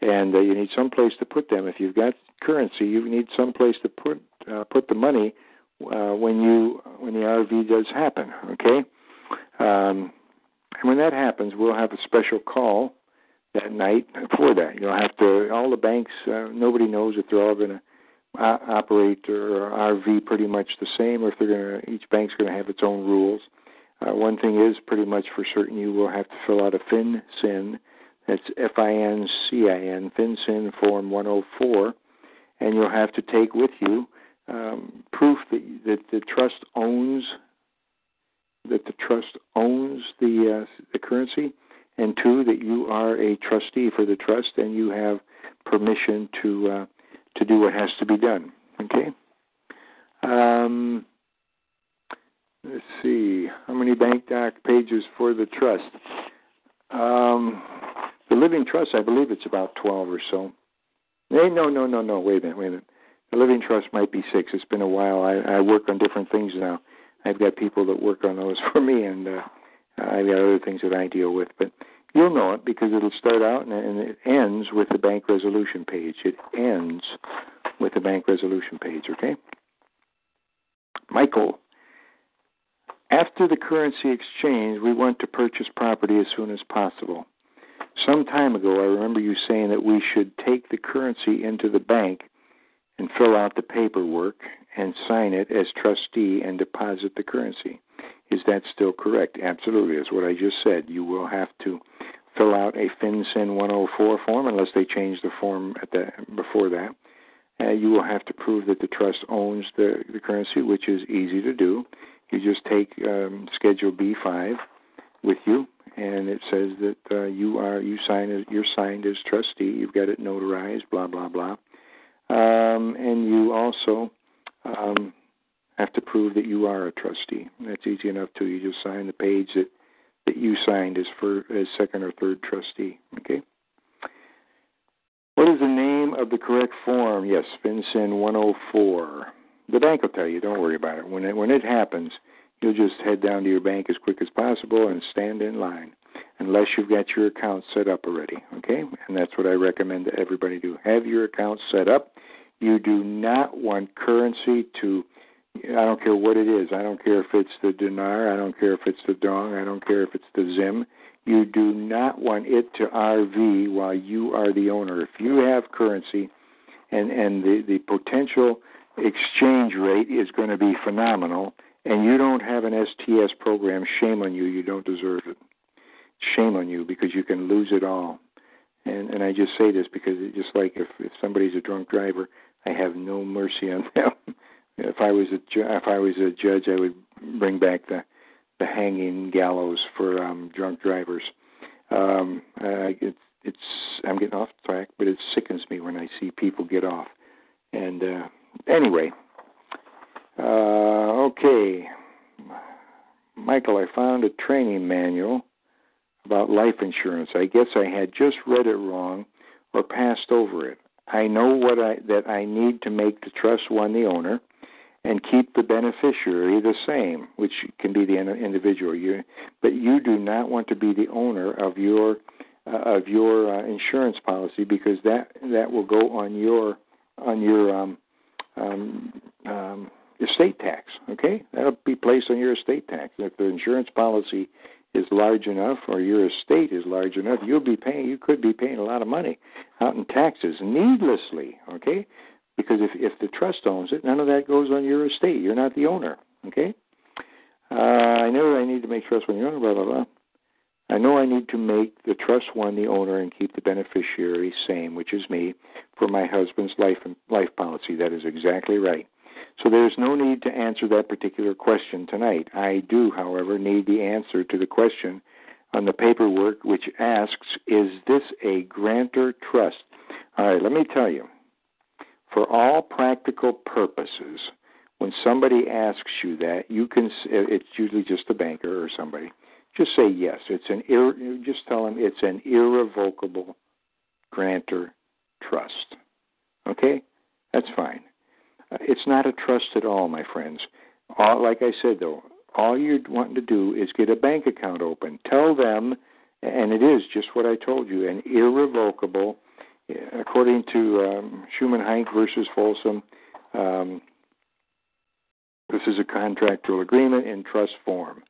C: and uh, you need some place to put them. If you've got currency, you need some place to put uh, put the money uh, when you when the RV does happen. Okay, um, and when that happens, we'll have a special call that night for that. You'll have to all the banks. Uh, nobody knows if they're all going to uh, operate or RV pretty much the same, or if they're going to each bank's going to have its own rules. Uh, one thing is pretty much for certain you will have to fill out a FinCEN. That's F-I-N-C-I-N, FinCEN Form 104, and you'll have to take with you um, proof that that the trust owns that the trust owns the uh, the currency and two that you are a trustee for the trust and you have permission to uh, to do what has to be done. Okay. Um, let's see how many bank doc pages for the trust. Um, living trust, I believe it's about twelve or so. Hey, no, no, no, no. Wait a minute, wait a minute. The living trust might be six. It's been a while. I, I work on different things now. I've got people that work on those <laughs> for me, and uh, I've got other things that I deal with, but you'll know it because it'll start out and, and it ends with the bank resolution page. It ends with the bank resolution page, okay? Michael, after the currency exchange, we want to purchase property as soon as possible. Some time ago, I remember you saying that we should take the currency into the bank and fill out the paperwork and sign it as trustee and deposit the currency. Is that still correct? Absolutely. That's what I just said. You will have to fill out a FinCEN 104 form unless they change the form at the before that. Uh, you will have to prove that the trust owns the, the currency, which is easy to do. You just take um, Schedule B5 with you, and it says that uh, you are you sign as you're signed as trustee. You've got it notarized, blah blah blah, um, and you also um, have to prove that you are a trustee. That's easy enough too. You just sign the page that that you signed as for as second or third trustee. Okay. What is the name of the correct form? Yes, FinCEN 104. The bank will tell you. Don't worry about it. When it when it happens, you'll just head down to your bank as quick as possible and stand in line, unless you've got your account set up already. Okay, and that's what I recommend that everybody do. Have your account set up. You do not want currency to I don't care what it is. I don't care if it's the dinar. I don't care if it's the dong. I don't care if it's the zim. You do not want it to RV while you are the owner. If you have currency and, and the, the potential exchange rate is going to be phenomenal, and you don't have an STS program, shame on you. You don't deserve it. Shame on you because you can lose it all. And and I just say this because it's just like if if somebody's a drunk driver, I have no mercy on <laughs> them. if I was a ju- if I was a judge, I would bring back the the hanging gallows for um, drunk drivers. Um, uh, it's it's I'm getting off track, but it sickens me when I see people get off. And uh, anyway, uh, okay, Michael, I found a training manual about life insurance. I guess I had just read it wrong or passed over it. I know what I that I need to make the trust one the owner and keep the beneficiary the same, which can be the individual. You, but you do not want to be the owner of your uh, of your uh, insurance policy because that that will go on your on your um, um, um, estate tax. Okay, that'll be placed on your estate tax. If the insurance policy is large enough or your estate is large enough, you'll be paying. You could be paying a lot of money out in taxes needlessly. Okay, because if if the trust owns it, none of that goes on your estate. You're not the owner. Okay. Uh, I know I need to make trust one the owner. Blah blah blah. I know I need to make the trust one the owner and keep the beneficiary same, which is me, for my husband's life life policy. That is exactly right. So there's no need to answer that particular question tonight. I do, however, need the answer to the question on the paperwork which asks, is this a grantor trust? All right, let me tell you. For all practical purposes, when somebody asks you that, you can it's usually just a banker or somebody just say yes. It's an ir- just tell them it's an irrevocable grantor trust. Okay, that's fine. It's not a trust at all, my friends. All, like I said though, all you're wanting to do is get a bank account open. Tell them, and it is just what I told you, an irrevocable, according to um, Schumann versus Folsom. Um, this is a contractual agreement in trust form.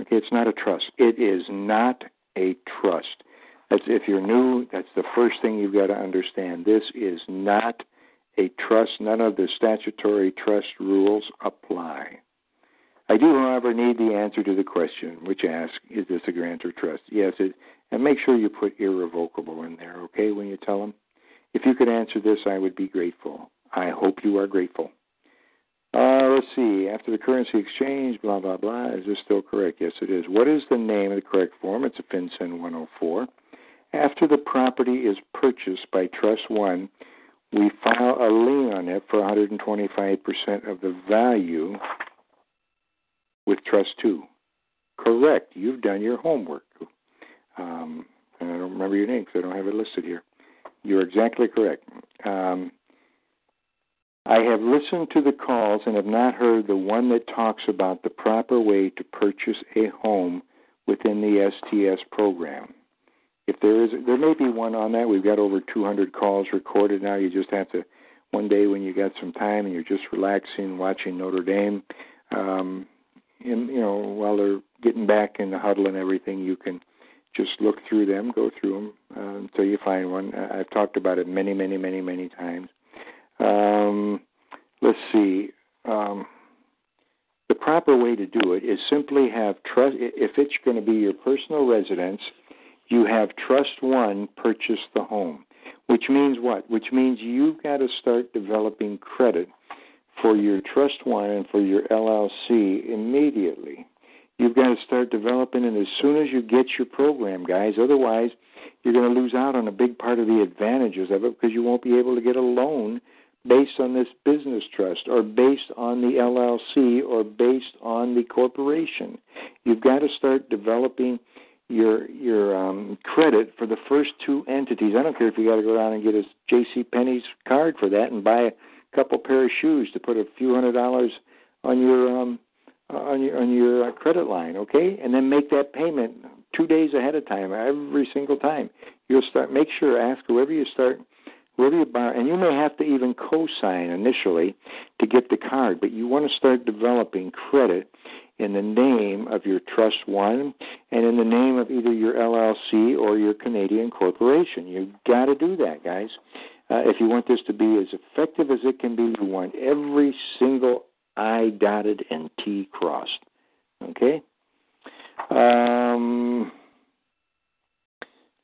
C: Okay, it's not a trust. It is not a trust. That's if you're new, that's the first thing you've got to understand. This is not a trust. None of the statutory trust rules apply. I do, however, need the answer to the question, which asks, is this a grantor trust? Yes, it, and make sure you put irrevocable in there, okay, when you tell them. If you could answer this, I would be grateful. I hope you are grateful. Uh, let's see. After the currency exchange, blah, blah, blah. Is this still correct? Yes, it is. What is the name of the correct form? It's a FinCEN 104. After the property is purchased by Trust 1, we file a lien on it for 125% of the value with Trust 2. Correct. You've done your homework. Um, and I don't remember your name because I don't have it listed here. You're exactly correct. Um, I have listened to the calls and have not heard the one that talks about the proper way to purchase a home within the STS program. If there is, there may be one on that. We've got over 200 calls recorded now. You just have to, one day when you got some time and you're just relaxing, watching Notre Dame, um, and you know while they're getting back in the huddle and everything, you can just look through them, go through them uh, until you find one. I've talked about it many, many, many, many times. Um, let's see. Um, the proper way to do it is simply have trust. If it's going to be your personal residence, you have trust one purchase the home, which means what? Which means you've got to start developing credit for your trust one and for your LLC immediately. You've got to start developing it as soon as you get your program, guys. Otherwise, you're going to lose out on a big part of the advantages of it because you won't be able to get a loan based on this business trust or based on the LLC or based on the corporation. You've got to start developing your your um, credit for the first two entities. I don't care if you got to go down and get a J.C. Penney's card for that and buy a couple pair of shoes to put a few hundred dollars on your um, on your on your uh, credit line, okay? And then make that payment two days ahead of time every single time. You'll start. Make sure ask whoever you start wherever you borrow, and you may have to even co-sign initially to get the card, but you want to start developing credit in the name of your Trust One and in the name of either your LLC or your Canadian corporation. You've got to do that, guys. Uh, if you want this to be as effective as it can be, you want every single I dotted and T crossed. Okay? Um,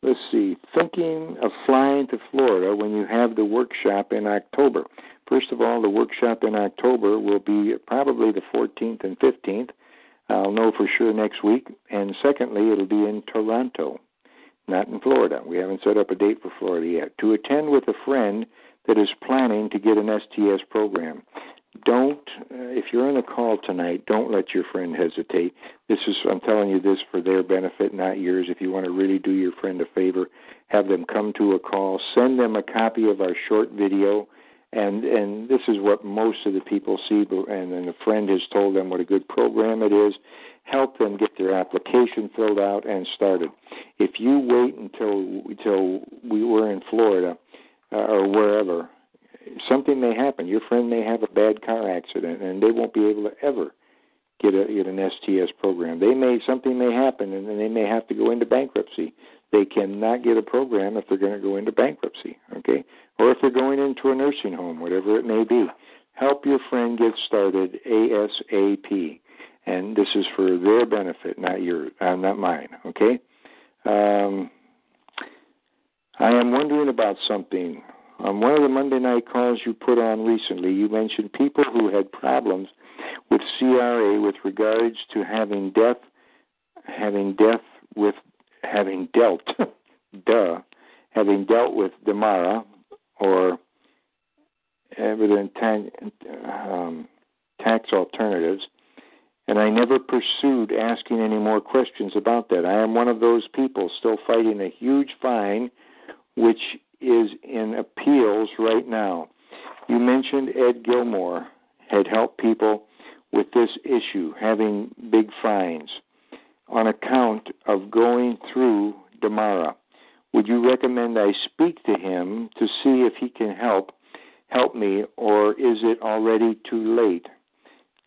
C: let's see, thinking of flying to Florida when you have the workshop in October. First of all, the workshop in October will be probably the 14th and 15th. I'll know for sure next week. And secondly, it'll be in Toronto, not in Florida. We haven't set up a date for Florida yet. To attend with a friend that is planning to get an STS program don't uh, if you're on a call tonight don't let your friend hesitate this is i'm telling you this for their benefit not yours if you want to really do your friend a favor have them come to a call send them a copy of our short video and and this is what most of the people see and then a friend has told them what a good program it is help them get their application filled out and started if you wait until until we were in florida uh, or wherever something may happen. Your friend may have a bad car accident, and they won't be able to ever get a get an STS program. They may something may happen, and then they may have to go into bankruptcy. They cannot get a program if they're going to go into bankruptcy, okay? Or if they're going into a nursing home, whatever it may be. Help your friend get started ASAP, and this is for their benefit, not your, uh, not mine, okay? Um, I am wondering about something. On one of the Monday night calls you put on recently, you mentioned people who had problems with CRA with regards to having death, having death with having dealt, <laughs> duh, having dealt with Demara or evident um, tax alternatives, and I never pursued asking any more questions about that. I am one of those people still fighting a huge fine, which is in appeals right now. You mentioned Ed Gilmore had helped people with this issue, having big fines on account of going through Demara. Would you recommend I speak to him to see if he can help help me, or is it already too late?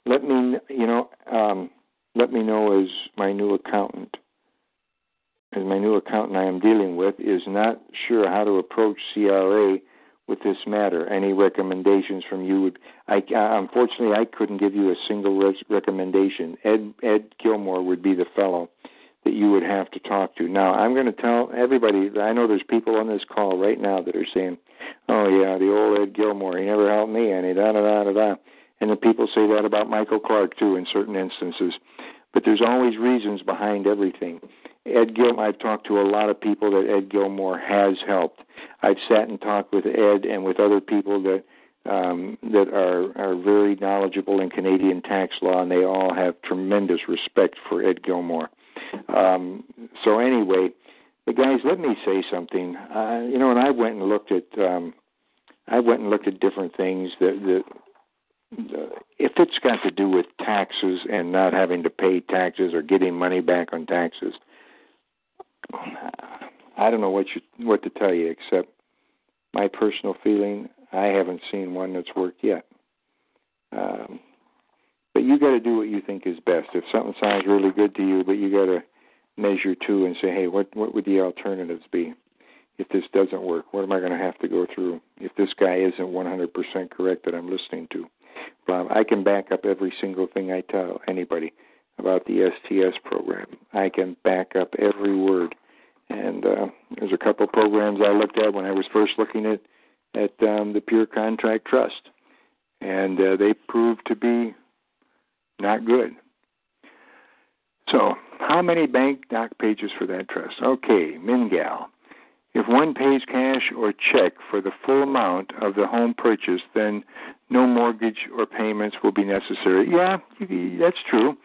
C: Let me, you know, um, let me know as my new accountant as my new accountant I am dealing with, is not sure how to approach CRA with this matter. Any recommendations from you would? I unfortunately I couldn't give you a single res- recommendation. Ed Ed Gilmore would be the fellow that you would have to talk to. Now I'm going to tell everybody. I know there's people on this call right now that are saying, "Oh yeah, the old Ed Gilmore. He never helped me any." Da da da da da. And the people say that about Michael Clark too in certain instances. But there's always reasons behind everything. Ed Gilmore, I've talked to a lot of people that Ed Gilmore has helped. I've sat and talked with Ed and with other people that um, that are are very knowledgeable in Canadian tax law, and they all have tremendous respect for Ed Gilmore. Um, so anyway, but guys, let me say something. Uh, you know, and I went and looked at um, I went and looked at different things that that. If it's got to do with taxes and not having to pay taxes or getting money back on taxes, I don't know what you what to tell you except my personal feeling. I haven't seen one that's worked yet. Um, but you got to do what you think is best. If something sounds really good to you, but you got to measure too and say, hey, what what would the alternatives be? If this doesn't work, what am I going to have to go through? If this guy isn't 100% correct that I'm listening to, Bob, I can back up every single thing I tell anybody about the STS program. I can back up every word. And uh, there's a couple programs I looked at when I was first looking at at um, the Pure Contract Trust, and uh, they proved to be not good. So, how many bank doc pages for that trust? Okay, Mingal. If one pays cash or check for the full amount of the home purchase, then no mortgage or payments will be necessary. Yeah, that's true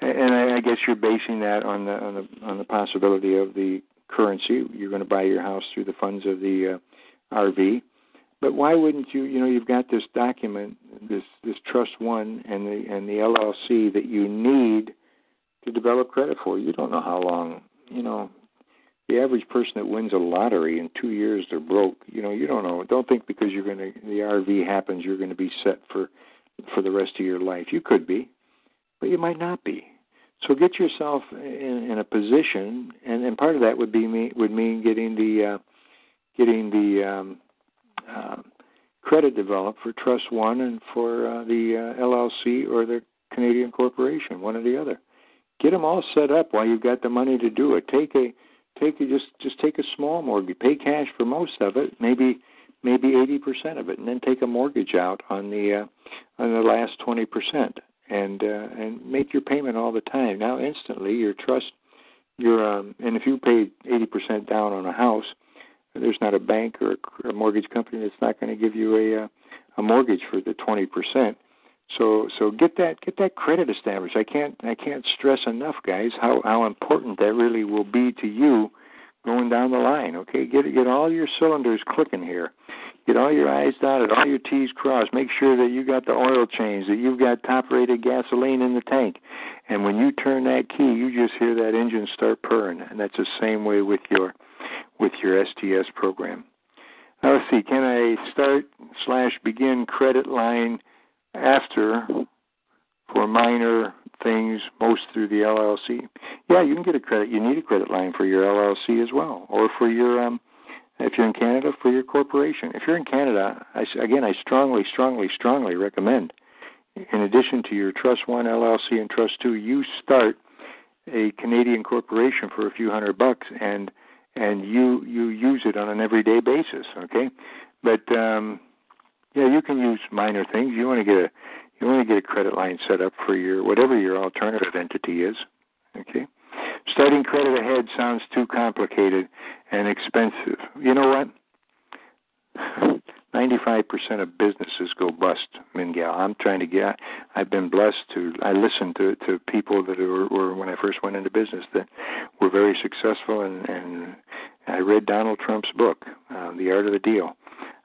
C: and I, I guess you're basing that on the on the on the possibility of the currency. You're going to buy your house through the funds of the uh, RV, but why wouldn't you? You know, you've got this document, this this trust one, and the and the LLC that you need to develop credit for. You don't know how long. You know, the average person that wins a lottery in two years they're broke. You know, you don't know. Don't think because you're going to the RV happens you're going to be set for for the rest of your life. You could be but you might not be. So get yourself in, in a position, and, and part of that would be me, would mean getting the uh, getting the um, uh, credit developed for Trust One and for uh, the uh, LLC or the Canadian corporation, one or the other. Get them all set up while you've got the money to do it. Take a take a, just just take a small mortgage, pay cash for most of it, maybe maybe eighty percent of it, and then take a mortgage out on the uh, on the last twenty percent, and uh, and make your payment all the time. Now instantly, your trust, your um, and if you eighty percent down on a house, there's not a bank or a mortgage company that's not going to give you a uh, a mortgage for the twenty percent. So so get that get that credit established. I can't I can't stress enough, guys, how how important that really will be to you going down the line. Okay, get get all your cylinders clicking here. Get all your I's dotted, all your T's crossed. Make sure that you got the oil change, that you've got top-rated gasoline in the tank. And when you turn that key, you just hear that engine start purring. And that's the same way with your with your STS program. Now let's see. Can I start slash begin credit line after for minor things, most through the LLC. Yeah, you can get a credit. You need a credit line for your LLC as well, or for your um, if you're in Canada for your corporation. If you're in Canada, I, again, I strongly, strongly, strongly recommend. In addition to your Trust One LLC and Trust Two, you start a Canadian corporation for a few hundred bucks, and and you you use it on an everyday basis. Okay, but um, yeah, you can use minor things. You want to get a you want to get a credit line set up for your whatever your alternative entity is. Okay. Starting credit ahead sounds too complicated and expensive. You know what? 95% of businesses go bust, Mingao. I'm trying to get. I've been blessed to. I listened to to people that were, were when I first went into business that were very successful, and and I read Donald Trump's book, uh, The Art of the Deal.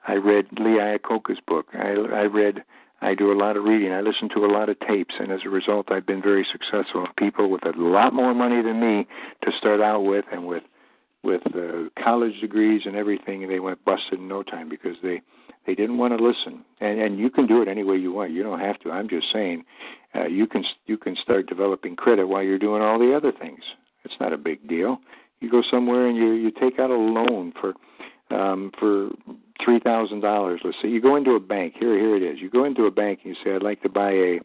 C: I read Lee Iacocca's book. I, I read. I do a lot of reading. I listen to a lot of tapes, and as a result, I've been very successful. People with a lot more money than me to start out with, and with with uh, college degrees and everything, they went busted in no time because they they didn't want to listen. And and you can do it any way you want. You don't have to. I'm just saying, uh, you can you can start developing credit while you're doing all the other things. It's not a big deal. You go somewhere and you you take out a loan for um, for three thousand dollars. Let's say you go into a bank. Here, here it is. You go into a bank and you say, "I'd like to buy a,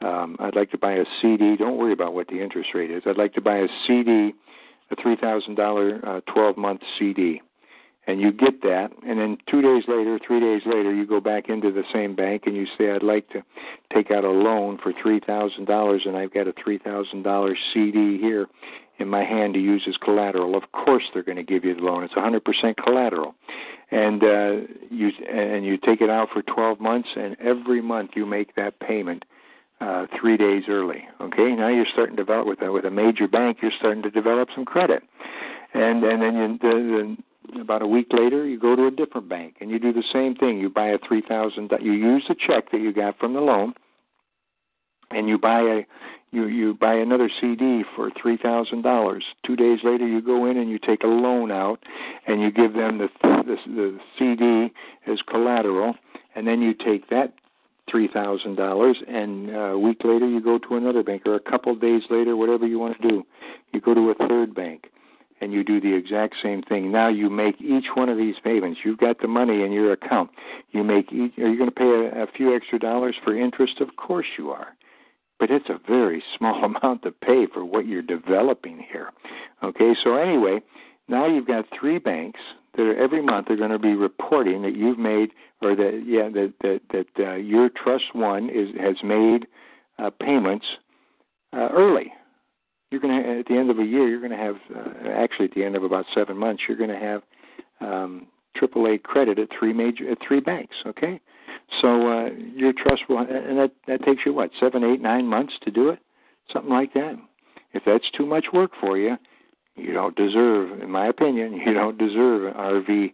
C: um, I'd like to buy a CD. Don't worry about what the interest rate is. I'd like to buy a CD, a three thousand dollar uh, twelve month CD." And you get that, and then two days later, three days later, you go back into the same bank and you say, "I'd like to take out a loan for three thousand dollars, and I've got a three thousand dollar CD here." In my hand to use as collateral. Of course, they're going to give you the loan. It's 100% collateral, and uh, you and you take it out for 12 months, and every month you make that payment uh, three days early. Okay, now you're starting to develop with a, with a major bank. You're starting to develop some credit, and and then you, the, the, about a week later you go to a different bank and you do the same thing. You buy a three thousand. You use the check that you got from the loan, and you buy a you you buy another CD for three thousand dollars. Two days later, you go in and you take a loan out, and you give them the the, the CD as collateral, and then you take that three thousand dollars, and uh, a week later you go to another bank, or a couple of days later, whatever you want to do, you go to a third bank, and you do the exact same thing. Now you make each one of these payments. You've got the money in your account. You make each. Are you going to pay a, a few extra dollars for interest? Of course you are but it's a very <laughs> small amount to pay for what you're developing here. Okay, so anyway, now you've got three banks that are every month are going to be reporting that you've made or that yeah that that that uh, your trust one is has made uh, payments uh, early. You're going to at the end of a year you're going to have uh, actually at the end of about seven months you're going to have um, AAA credit at three major at three banks. Okay, so uh, your trust will, and that that takes you what seven, eight, nine months to do it, something like that. If that's too much work for you, you don't deserve, in my opinion, <laughs> you don't deserve an RV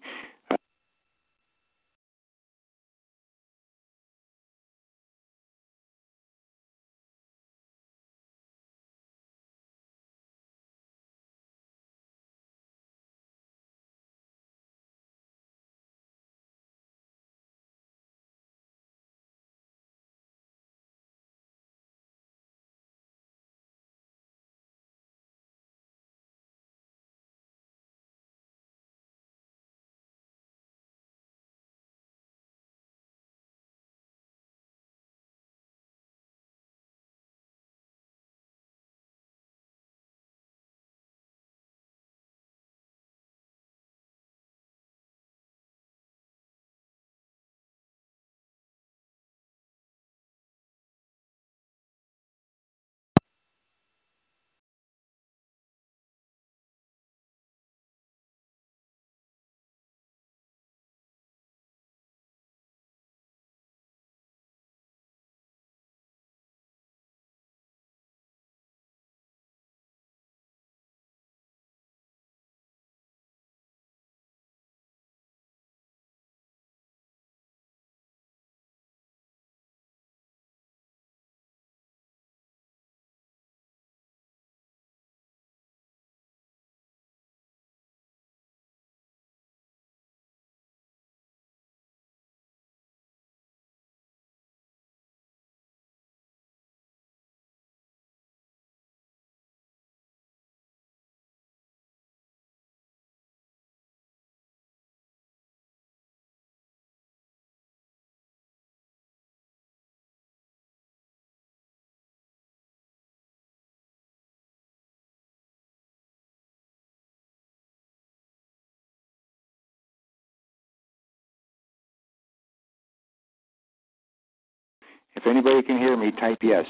C: If anybody can hear me, type yes.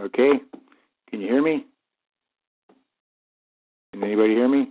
C: Okay? Can you hear me? Can anybody hear me?